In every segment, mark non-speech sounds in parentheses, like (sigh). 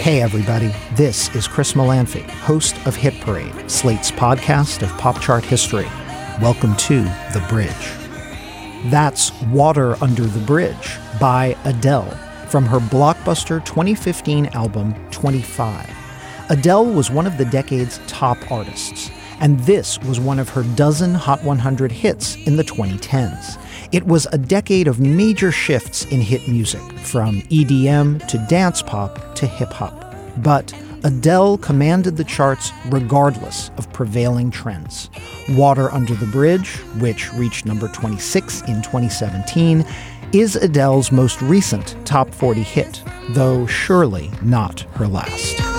Hey, everybody, this is Chris Molanphy, host of Hit Parade, Slate's podcast of pop chart history. Welcome to The Bridge. That's Water Under the Bridge by Adele from her blockbuster 2015 album 25. Adele was one of the decade's top artists, and this was one of her dozen Hot 100 hits in the 2010s. It was a decade of major shifts in hit music, from EDM to dance pop to hip hop. But Adele commanded the charts regardless of prevailing trends. Water Under the Bridge, which reached number 26 in 2017, is Adele's most recent top 40 hit, though surely not her last.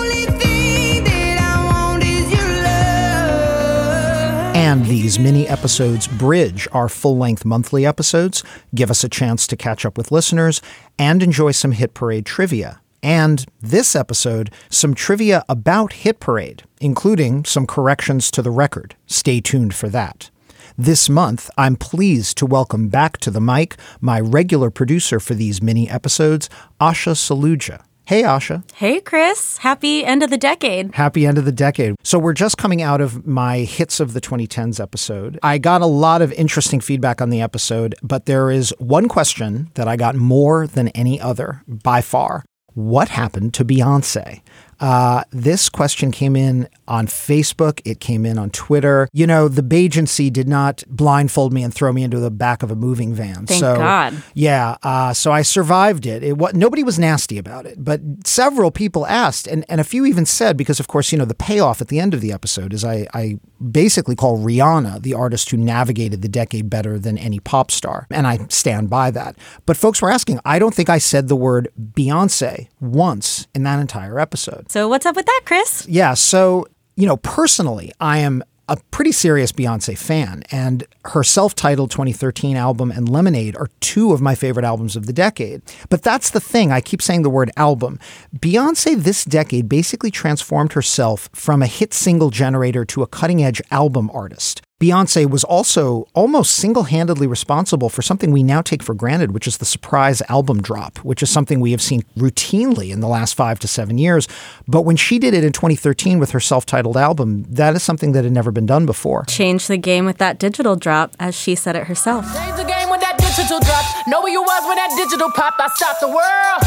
And these mini episodes bridge our full length monthly episodes, give us a chance to catch up with listeners, and enjoy some Hit Parade trivia. And this episode, some trivia about Hit Parade, including some corrections to the record. Stay tuned for that. This month, I'm pleased to welcome back to the mic my regular producer for these mini episodes, Asha Saluja. Hey, Asha. Hey, Chris. Happy end of the decade. Happy end of the decade. So, we're just coming out of my hits of the 2010s episode. I got a lot of interesting feedback on the episode, but there is one question that I got more than any other by far. What happened to Beyonce? Uh, this question came in on Facebook. It came in on Twitter. You know, the Beygency did not blindfold me and throw me into the back of a moving van. Thank so, God. Yeah. Uh, so I survived it. It what nobody was nasty about it, but several people asked, and, and a few even said because, of course, you know the payoff at the end of the episode is I I basically call Rihanna the artist who navigated the decade better than any pop star, and I stand by that. But folks were asking. I don't think I said the word Beyonce once in that entire episode. So, what's up with that, Chris? Yeah. So, you know, personally, I am a pretty serious Beyonce fan, and her self titled 2013 album and Lemonade are two of my favorite albums of the decade. But that's the thing. I keep saying the word album. Beyonce this decade basically transformed herself from a hit single generator to a cutting edge album artist. Beyonce was also almost single handedly responsible for something we now take for granted, which is the surprise album drop, which is something we have seen routinely in the last five to seven years. But when she did it in 2013 with her self titled album, that is something that had never been done before. Change the game with that digital drop, as she said it herself. Change the game when that digital dropped. Know where you was when that digital popped. I stopped the world.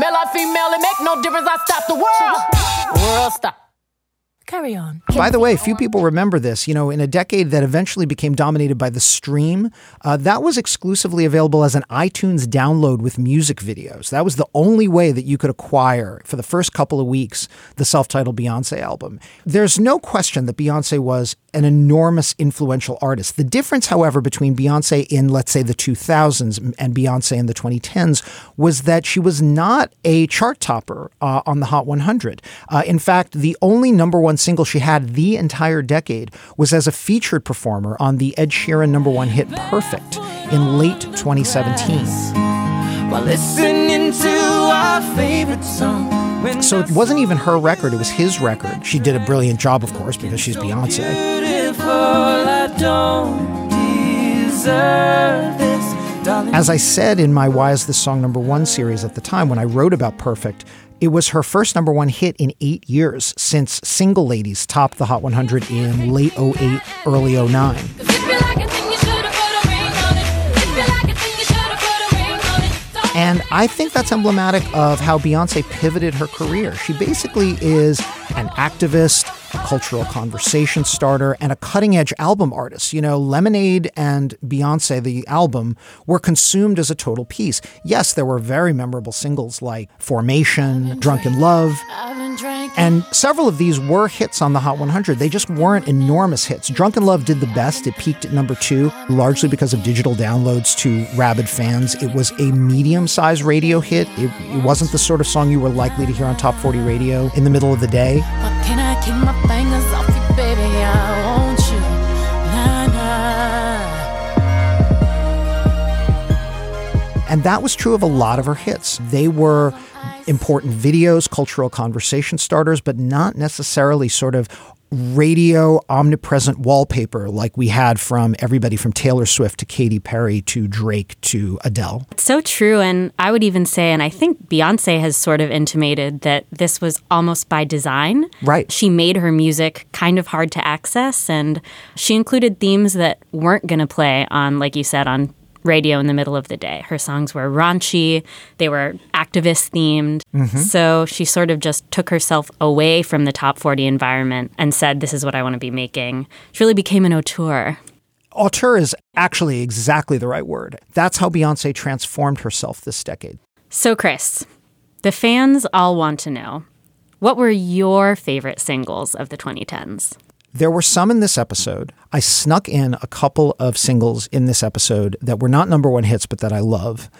Male or female, it make no difference. I stopped the world. World stop. Carry on. By the way, few people remember this. You know, in a decade that eventually became dominated by the stream, uh, that was exclusively available as an iTunes download with music videos. That was the only way that you could acquire, for the first couple of weeks, the self titled Beyonce album. There's no question that Beyonce was an enormous influential artist. The difference, however, between Beyonce in, let's say, the 2000s and Beyonce in the 2010s was that she was not a chart topper uh, on the Hot 100. Uh, in fact, the only number one single she had the entire decade was as a featured performer on the Ed Sheeran number one hit Perfect in late 2017. While listening to our favorite song. So it wasn't even her record, it was his record. She did a brilliant job, of course, because she's Beyonce. beautiful, I don't deserve this. Darling, As I said in my Why Is This Song Number One series at the time when I wrote about Perfect, it was her first number one hit in eight years since Single Ladies topped the Hot 100 in late 08, early 09. And I think that's emblematic of how Beyonce pivoted her career. She basically is an activist, a cultural conversation starter, and a cutting edge album artist. You know, Lemonade and Beyonce, the album, were consumed as a total piece. Yes, there were very memorable singles like Formation, Drunk in Love, and several of these were hits on the Hot 100. They just weren't enormous hits. Drunk in Love did the best. It peaked at number two, largely because of digital downloads to rabid fans. It was a medium sized radio hit. It, it, wasn't the sort of song you were likely to hear on Top 40 radio in the middle of the day. And that was true of a lot of her hits. They were important videos, cultural conversation starters, but not necessarily sort of radio omnipresent wallpaper like we had from everybody from Taylor Swift to Katy Perry to Drake to Adele. It's so true. And I would even say, and I think Beyonce has sort of intimated that this was almost by design. Right. She made her music kind of hard to access and she included themes that weren't going to play on, like you said, on radio in the middle of the day. Her songs were raunchy, they were activist themed. Mm-hmm. So she sort of just took herself away from the top 40 environment and said, This is what I want to be making. She really became an auteur. Auteur is actually exactly the right word. That's how Beyonce transformed herself this decade. So, Chris, the fans all want to know what were your favorite singles of the 2010s? There were some in this episode. I snuck in a couple of singles in this episode that were not number one hits, but that I love.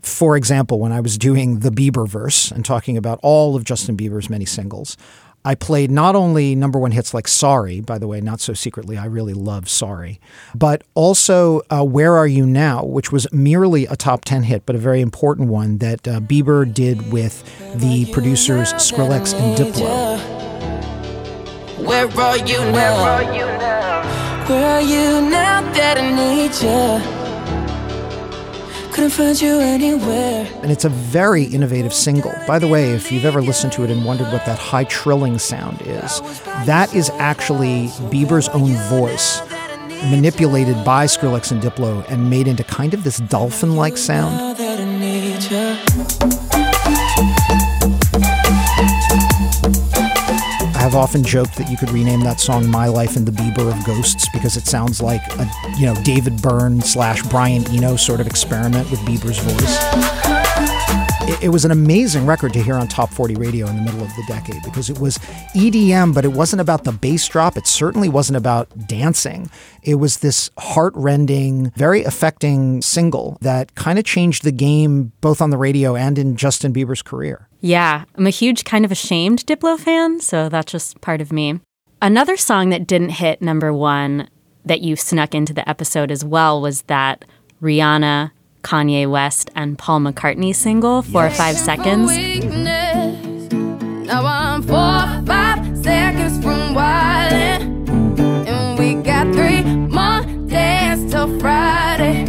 For example, when I was doing the Bieber verse and talking about all of Justin Bieber's many singles, I played not only number one hits like Sorry, by the way, not so secretly, I really love Sorry, but also uh, Where Are You Now, which was merely a top 10 hit, but a very important one that uh, Bieber did with the producers Skrillex and Diplo. Where are you now? Where are you now that I need you? Couldn't find you anywhere. And it's a very innovative single. By the way, if you've ever listened to it and wondered what that high trilling sound is, that is actually Bieber's own voice manipulated by Skrillex and Diplo and made into kind of this dolphin like sound. I've often joked that you could rename that song "My Life in the Bieber of Ghosts" because it sounds like a you know David Byrne slash Brian Eno sort of experiment with Bieber's voice. It, was an amazing record to hear on Top 40 radio in the middle of the decade because it was EDM, but it wasn't about the bass drop. It certainly wasn't about dancing. It was this heart-rending, very affecting single that kind of changed the game both on the radio and in Justin Bieber's career. Yeah, I'm a huge kind of ashamed Diplo fan, so that's just part of me. Another song that didn't hit number one that you snuck into the episode as well was that Rihanna, Kanye West, and Paul McCartney single, Four yes. or Five Seconds. Now I'm four, five seconds from wildin', and we got three more days till Friday.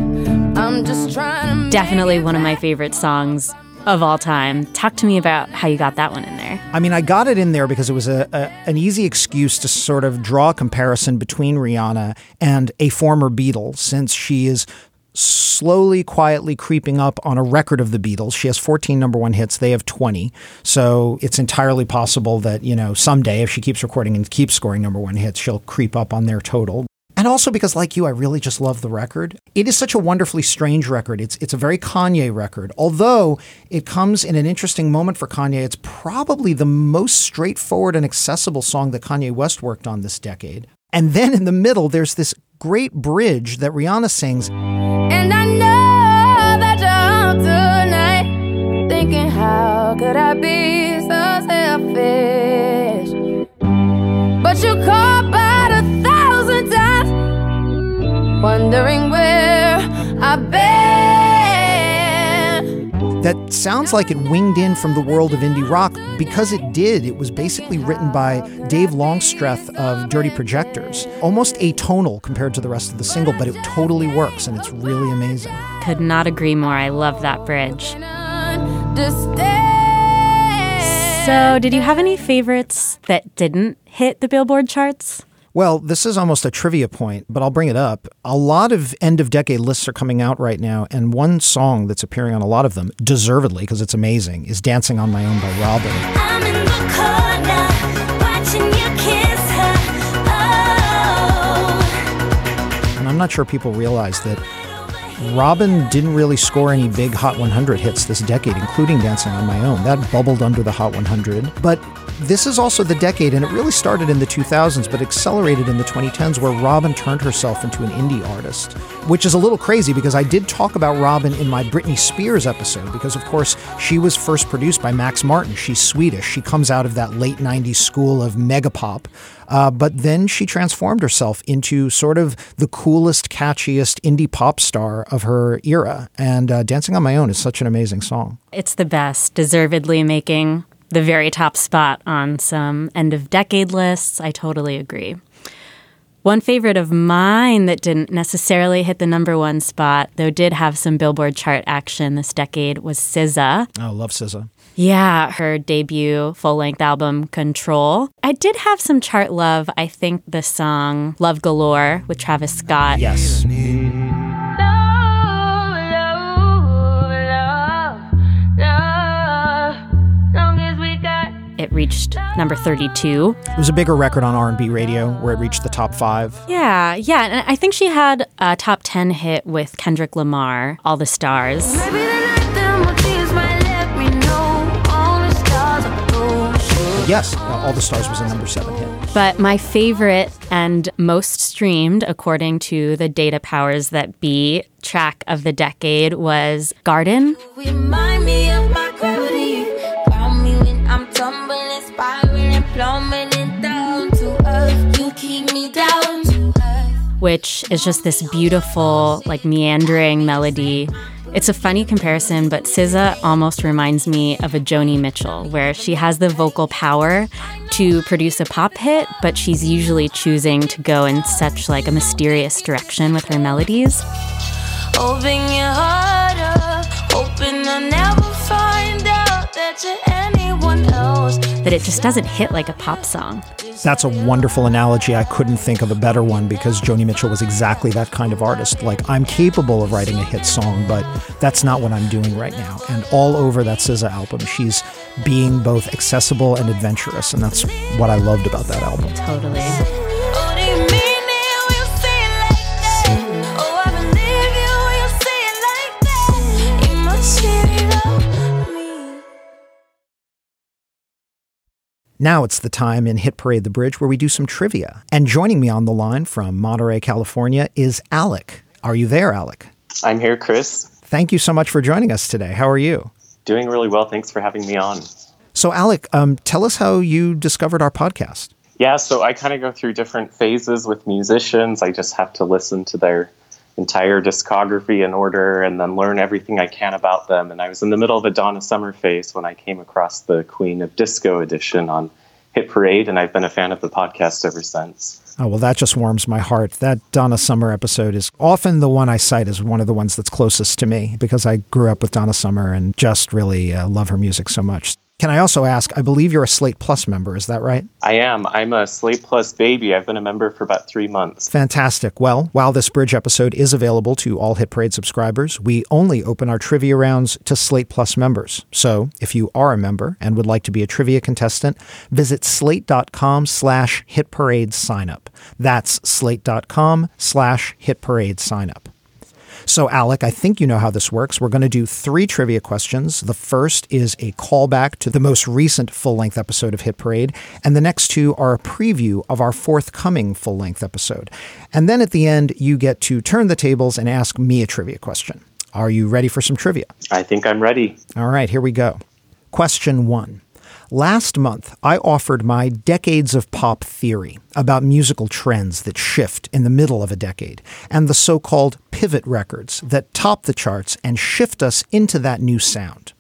I'm just trying to Definitely one of my favorite songs of all time. Talk to me about how you got that one in there. I mean, I got it in there because it was a, a, an easy excuse to sort of draw a comparison between Rihanna and a former Beatle, since she is slowly, quietly creeping up on a record of the Beatles. She has 14 number one hits. They have 20. So it's entirely possible that, you know, someday if she keeps recording and keeps scoring number one hits, she'll creep up on their total. And also because, like you, I really just love the record. It is such a wonderfully strange record. It's it's a very Kanye record. Although it comes in an interesting moment for Kanye, it's probably the most straightforward and accessible song that Kanye West worked on this decade. And then in the middle, there's this great bridge that Rihanna sings. And I know that tonight, thinking, how could I be sounds like it winged in from the world of indie rock because it did. It was basically written by Dave Longstreth of Dirty Projectors. Almost atonal compared to the rest of the single, but it totally works and it's really amazing. Could not agree more. I love that bridge. So, did you have any favorites that didn't hit the Billboard charts? Well, this is almost a trivia point, but I'll bring it up. A lot of end of decade lists are coming out right now, and one song that's appearing on a lot of them, deservedly because it's amazing, is Dancing on My Own by Robyn. I'm not sure people realize that Robyn didn't really score any big Hot 100 hits this decade, including Dancing on My Own. That bubbled under the Hot 100. But this is also the decade, and it really started in the 2000s, but accelerated in the 2010s, where Robyn turned herself into an indie artist, which is a little crazy because I did talk about Robyn in my Britney Spears episode, because of course she was first produced by Max Martin. She's Swedish. She comes out of that late 90s school of megapop. Uh, but then she transformed herself into sort of the coolest, catchiest indie pop star of her era. And uh, Dancing on My Own is such an amazing song. It's the best, deservedly making the very top spot on some end of decade lists. I totally agree. One favorite of mine that didn't necessarily hit the number one spot, though did have some Billboard chart action this decade, was SZA. Oh, love SZA. Yeah, her debut full length album, Control. I did have some chart love. I think the song Love Galore with Travis Scott. Yes. It reached number 32. It was a bigger record on R&B radio where it reached the top five. Yeah, yeah. And I think she had a top 10 hit with Kendrick Lamar, All the Stars. Yes, uh, All the Stars was a number seven hit. But my favorite and most streamed, according to the data powers that be track of the decade, was Garden. Remind me of my gravity. Ground me when I'm tumbling, spiraling, plummeting down to earth. You keep me down to earth. which is just this beautiful, like meandering melody. It's a funny comparison, but SZA almost reminds me of a Joni Mitchell, where she has the vocal power to produce a pop hit, but she's usually choosing to go in such like a mysterious direction with her melodies. Open your heart up, hoping I'll never find out that you're. That it just doesn't hit like a pop song. That's a wonderful analogy. I couldn't think of a better one because Joni Mitchell was exactly that kind of artist. Like, I'm capable of writing a hit song, but that's not what I'm doing right now. And all over that SZA album, she's being both accessible and adventurous. And that's what I loved about that album. Totally. Now it's the time in Hit Parade the Bridge where we do some trivia. And joining me on the line from Monterey, California is Alec. Are you there, Alec? I'm here, Chris. Thank you so much for joining us today. How are you? Doing really well. Thanks for having me on. So, Alec, um, tell us how you discovered our podcast. Yeah, so I kind of go through different phases with musicians. I just have to listen to their entire discography in order and then learn everything I can about them. And I was in the middle of a Donna Summer phase when I came across the Queen of Disco edition on Hit Parade, and I've been a fan of the podcast ever since. Oh, well, that just warms my heart. That Donna Summer episode is often the one I cite as one of the ones that's closest to me because I grew up with Donna Summer and just really uh, love her music so much. Can I also ask? I believe you're a Slate Plus member. Is that right? I am. I'm a Slate Plus baby. I've been a member for about three months. Fantastic. Well, while this Bridge episode is available to all Hit Parade subscribers, we only open our trivia rounds to Slate Plus members. So if you are a member and would like to be a trivia contestant, visit slate.com slash hit parade sign up. That's slate.com slash hit parade sign up. So, Alec, I think you know how this works. We're going to do three trivia questions. The first is a callback to the most recent full length episode of Hit Parade, and the next two are a preview of our forthcoming full length episode. And then at the end, you get to turn the tables and ask me a trivia question. Are you ready for some trivia? I think I'm ready. All right, here we go. Question one. Last month, I offered my decades of pop theory about musical trends that shift in the middle of a decade and the so called pivot records that top the charts and shift us into that new sound.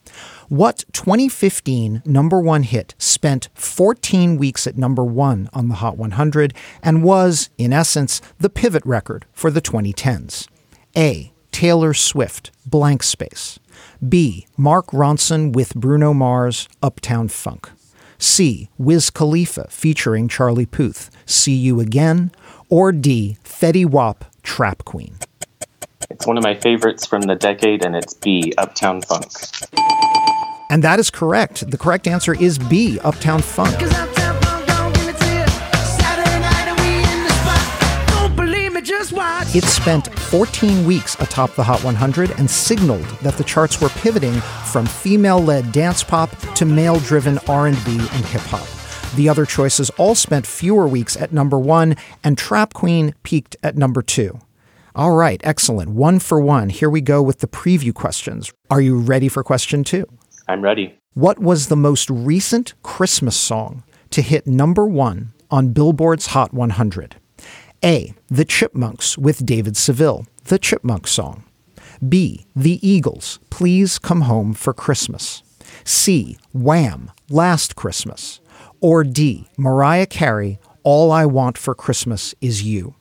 What 2015 number one hit spent 14 weeks at number one on the Hot 100 and was, in essence, the pivot record for the 2010s? A. Taylor Swift, Blank Space. B. Mark Ronson with Bruno Mars, Uptown Funk. C. Wiz Khalifa featuring Charlie Puth, See You Again. Or D. Fetty Wap, Trap Queen. It's one of my favorites from the decade, and it's B, Uptown Funk. And that is correct. The correct answer is B, Uptown Funk. It spent 14 weeks atop the Hot 100 and signaled that the charts were pivoting from female-led dance pop to male-driven R&B and hip hop. The other choices all spent fewer weeks at number 1 and Trap Queen peaked at number 2. All right, excellent. One for one. Here we go with the preview questions. Are you ready for question 2? I'm ready. What was the most recent Christmas song to hit number one on Billboard's Hot 100? A. The Chipmunks with David Seville, the Chipmunk song. B. The Eagles, Please Come Home for Christmas. C. Wham, Last Christmas. Or D. Mariah Carey, All I Want for Christmas Is You.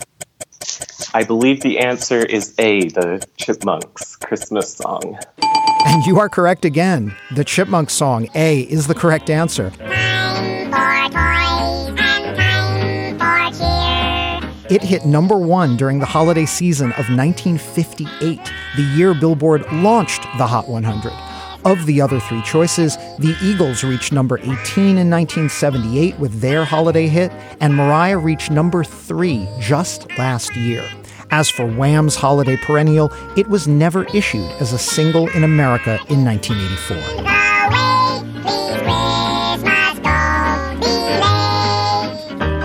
I believe the answer is A, the Chipmunks Christmas song. And you are correct again. The Chipmunk song, A, is the correct answer. It hit number one during the holiday season of 1958, the year Billboard launched the Hot 100. Of the other three choices, the Eagles reached number 18 in 1978 with their holiday hit, and Mariah reached number three just last year. As for Wham's holiday perennial, it was never issued as a single in America in 1984.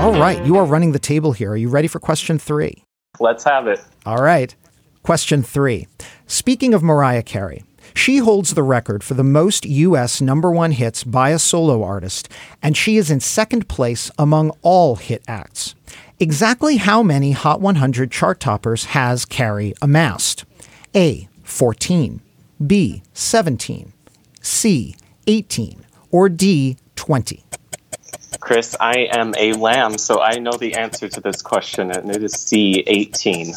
All right, you are running the table here. Are you ready for question three? Let's have it. All right. Question three. Speaking of Mariah Carey, she holds the record for the most U.S. number one hits by a solo artist, and she is in second place among all hit acts. Exactly how many Hot 100 chart toppers has Carey amassed? A. 14, B. 17, C. 18, or D. 20? Chris, I am a lamb, so I know the answer to this question, and it is C, 18.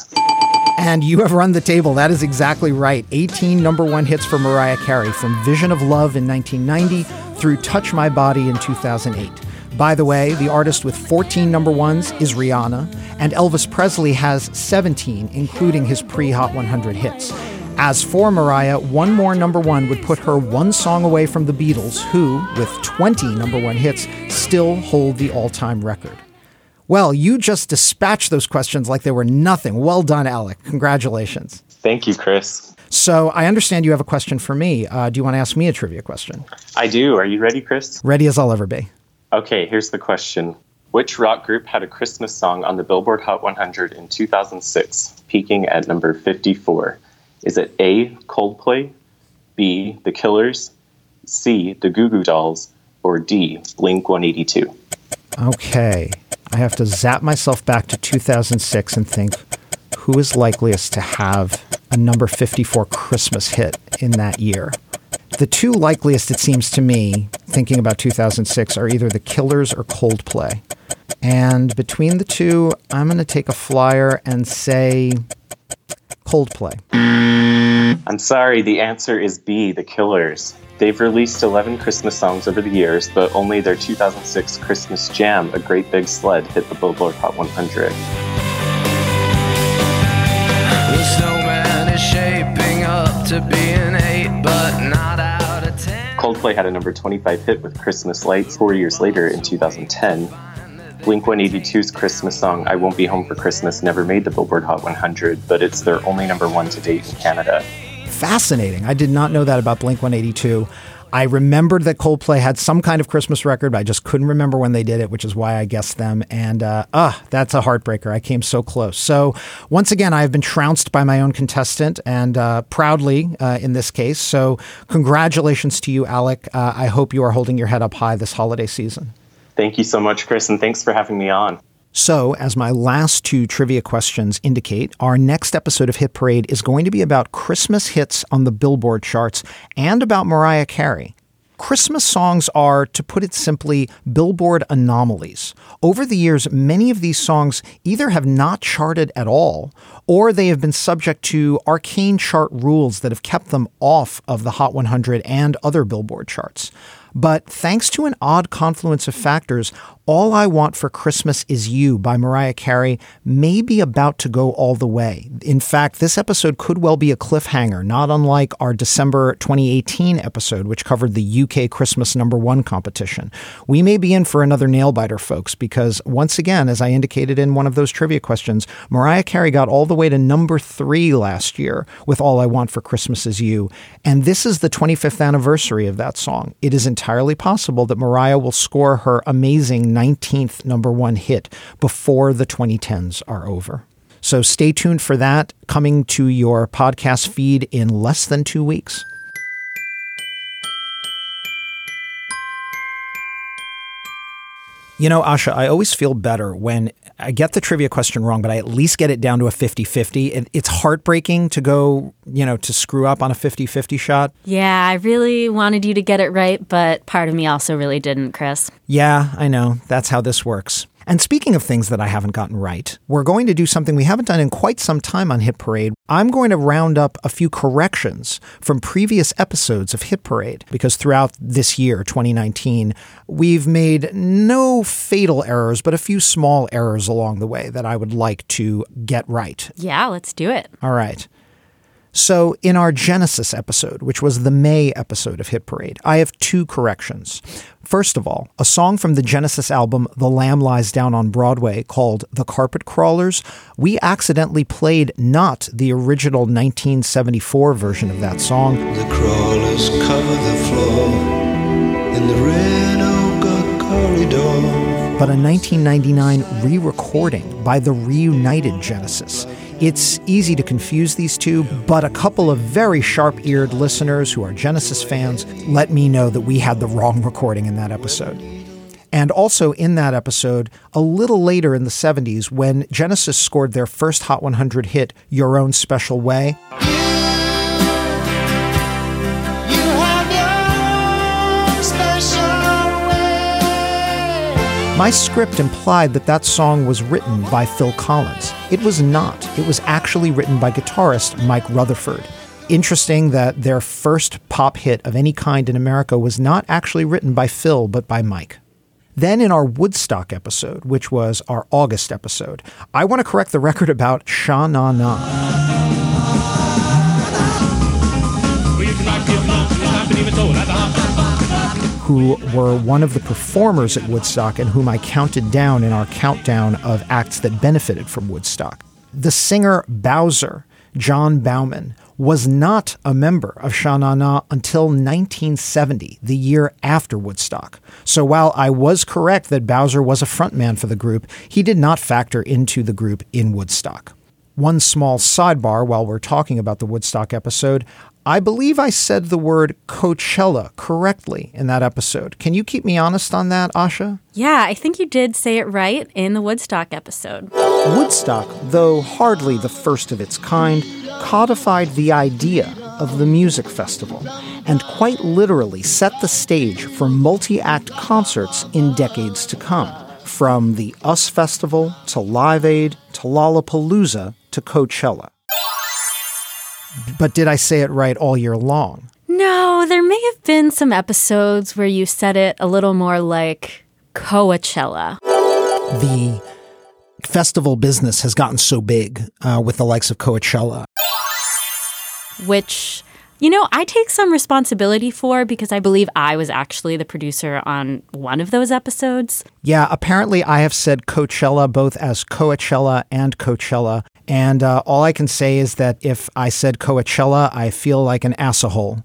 And you have run the table. That is exactly right. 18 number one hits for Mariah Carey from Vision of Love in 1990 through Touch My Body in 2008. By the way, the artist with 14 number ones is Rihanna, and Elvis Presley has 17, including his pre Hot 100 hits. As for Mariah, one more number one would put her one song away from the Beatles, who, with 20 number one hits, still hold the all time record. Well, you just dispatched those questions like they were nothing. Well done, Alec. Congratulations. Thank you, Chris. So I understand you have a question for me. Uh, do you want to ask me a trivia question? I do. Are you ready, Chris? Ready as I'll ever be. Okay, here's the question. Which rock group had a Christmas song on the Billboard Hot 100 in 2006, peaking at number 54? Is it A, Coldplay, B, The Killers, C, The Goo Goo Dolls, or D, Blink 182? Okay. I have to zap myself back to 2006 and think who is likeliest to have a number 54 Christmas hit in that year. The two likeliest, it seems to me, thinking about 2006, are either The Killers or Coldplay. And between the two, I'm going to take a flyer and say Coldplay. I'm sorry, the answer is B, The Killers. They've released 11 Christmas songs over the years, but only their 2006 Christmas Jam, A Great Big Sled, hit the Billboard Hot 100. The snowman is shaping up to be an 8, but not out of 10. Coldplay had a number 25 hit with Christmas Lights four years later in 2010. Blink 182's Christmas song, I Won't Be Home for Christmas, never made the Billboard Hot 100, but it's their only number one to date in Canada. Fascinating. I did not know that about Blink 182. I remembered that Coldplay had some kind of Christmas record, but I just couldn't remember when they did it, which is why I guessed them. And uh, ah, that's a heartbreaker. I came so close. So once again, I have been trounced by my own contestant, and uh, proudly uh, in this case. So congratulations to you, Alec. Uh, I hope you are holding your head up high this holiday season. Thank you so much, Chris, and thanks for having me on. So, as my last two trivia questions indicate, our next episode of Hit Parade is going to be about Christmas hits on the Billboard charts and about Mariah Carey. Christmas songs are, to put it simply, Billboard anomalies. Over the years, many of these songs either have not charted at all, or they have been subject to arcane chart rules that have kept them off of the Hot 100 and other Billboard charts. But thanks to an odd confluence of factors, All I Want for Christmas Is You by Mariah Carey may be about to go all the way. In fact, this episode could well be a cliffhanger, not unlike our December 2018 episode, which covered the UK Christmas number one competition. We may be in for another nail biter, folks, because once again, as I indicated in one of those trivia questions, Mariah Carey got all the way to number three last year with All I Want for Christmas Is You. And this is the 25th anniversary of that song. It is entirely possible that Mariah will score her amazing 19th number one hit before the 2010s are over. So stay tuned for that coming to your podcast feed in less than two weeks. You know, Asha, I always feel better when I get the trivia question wrong, but I at least get it down to a 50 50. It, it's heartbreaking to go, you know, to screw up on a 50 50 shot. Yeah, I really wanted you to get it right, but part of me also really didn't, Chris. Yeah, I know. That's how this works. And speaking of things that I haven't gotten right, we're going to do something we haven't done in quite some time on Hit Parade. I'm going to round up a few corrections from previous episodes of Hit Parade because throughout this year, 2019, we've made no fatal errors, but a few small errors along the way that I would like to get right. Yeah, let's do it. All right. So, in our Genesis episode, which was the May episode of Hit Parade, I have two corrections. First of all, a song from the Genesis album The Lamb Lies Down on Broadway called The Carpet Crawlers, we accidentally played not the original 1974 version of that song, The crawlers cover the floor in the red oak corridor. but a 1999 re recording by the reunited Genesis. It's easy to confuse these two, but a couple of very sharp eared listeners who are Genesis fans let me know that we had the wrong recording in that episode. And also in that episode, a little later in the 70s, when Genesis scored their first Hot 100 hit, Your Own Special Way, You have your special way. My script implied that that song was written by Phil Collins. It was not. It was actually written by guitarist Mike Rutherford. Interesting that their first pop hit of any kind in America was not actually written by Phil, but by Mike. Then, in our Woodstock episode, which was our August episode, I want to correct the record about Sha Na Na. Who were one of the performers at Woodstock and whom I counted down in our countdown of acts that benefited from Woodstock. The singer Bowzer, Jon Bauman, was not a member of Sha Na Na until 1970, the year after Woodstock. So while I was correct that Bowzer was a frontman for the group, he did not factor into the group in Woodstock. One small sidebar while we're talking about the Woodstock episode. I believe I said the word Coachella correctly in that episode. Can you keep me honest on that, Asha? Yeah, I think you did say it right in the Woodstock episode. Woodstock, though hardly the first of its kind, codified the idea of the music festival and quite literally set the stage for multi act concerts in decades to come. From the US Festival to Live Aid to Lollapalooza to Coachella. But did I say it right all year long? No, there may have been some episodes where you said it a little more like Coachella. The festival business has gotten so big uh, with the likes of Coachella. which you know I take some responsibility for because I believe I was actually the producer on one of those episodes. Yeah, apparently I have said Coachella both as Coachella and Coachella. And uh, all I can say is that if I said Coachella, I feel like an asshole.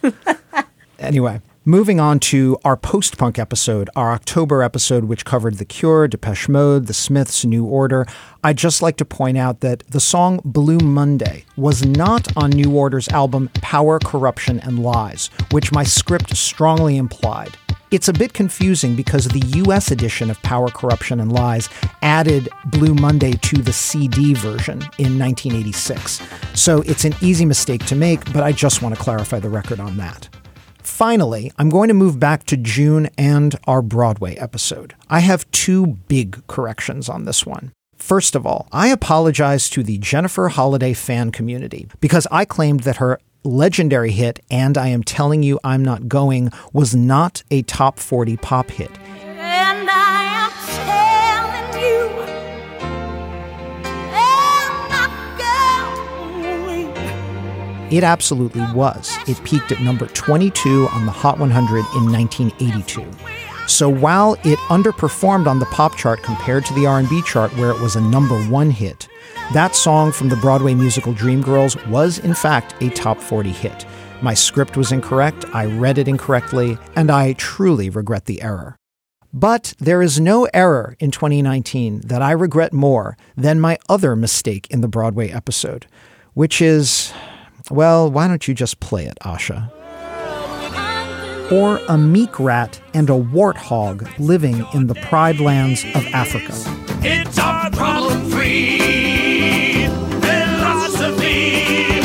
(laughs) anyway, moving on to our post punk episode, our October episode, which covered The Cure, Depeche Mode, The Smiths, New Order. I'd just like to point out that the song Blue Monday was not on New Order's album Power, Corruption, and Lies, which my script strongly implied. It's a bit confusing because the US edition of Power, Corruption, and Lies added Blue Monday to the CD version in 1986. So it's an easy mistake to make, but I just want to clarify the record on that. Finally, I'm going to move back to June and our Broadway episode. I have two big corrections on this one. First of all, I apologize to the Jennifer Holliday fan community because I claimed that her legendary hit, And I Am Telling You I'm Not Going, was not a top 40 pop hit. It absolutely was. It peaked at number 22 on the Hot 100 in 1982. So while it underperformed on the pop chart compared to the R&B chart where it was a number 1 hit, that song from the Broadway musical Dreamgirls was in fact a top 40 hit. My script was incorrect, I read it incorrectly, and I truly regret the error. But there is no error in 2019 that I regret more than my other mistake in the Broadway episode, which is, well, why don't you just play it, Asha? Or a meek rat and a warthog living in the pride lands of Africa. It's our problem free philosophy.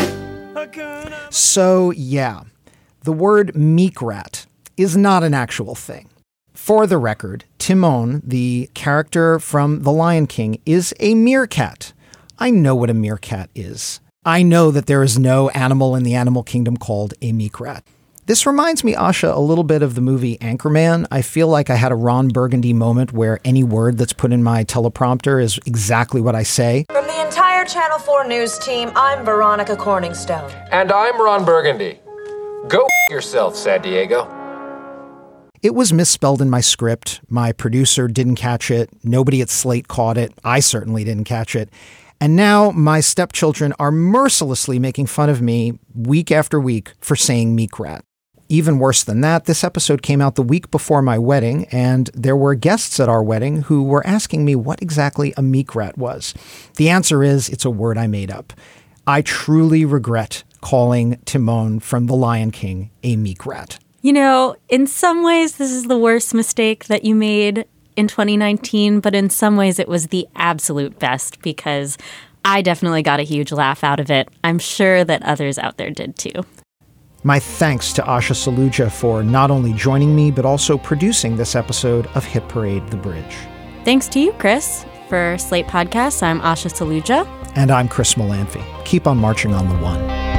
So, yeah, the word meek rat is not an actual thing. For the record, Timon, the character from The Lion King, is a meerkat. I know what a meerkat is. I know that there is no animal in the animal kingdom called a meek rat. This reminds me, Asha, a little bit of the movie Anchorman. I feel like I had a Ron Burgundy moment where any word that's put in my teleprompter is exactly what I say. From the entire Channel 4 news team, I'm Veronica Corningstone. And I'm Ron Burgundy. Go yourself, San Diego. It was misspelled in my script. My producer didn't catch it. Nobody at Slate caught it. I certainly didn't catch it. And now my stepchildren are mercilessly making fun of me week after week for saying meek rat. Even worse than that, this episode came out the week before my wedding, and there were guests at our wedding who were asking me what exactly a meek rat was. The answer is it's a word I made up. I truly regret calling Timon from The Lion King a meek rat. You know, in some ways, this is the worst mistake that you made in 2019, but in some ways, it was the absolute best because I definitely got a huge laugh out of it. I'm sure that others out there did too. My thanks to Asha Saluja for not only joining me, but also producing this episode of Hit Parade The Bridge. Thanks to you, Chris. For Slate Podcasts, I'm Asha Saluja. And I'm Chris Molanphy. Keep on marching on the one.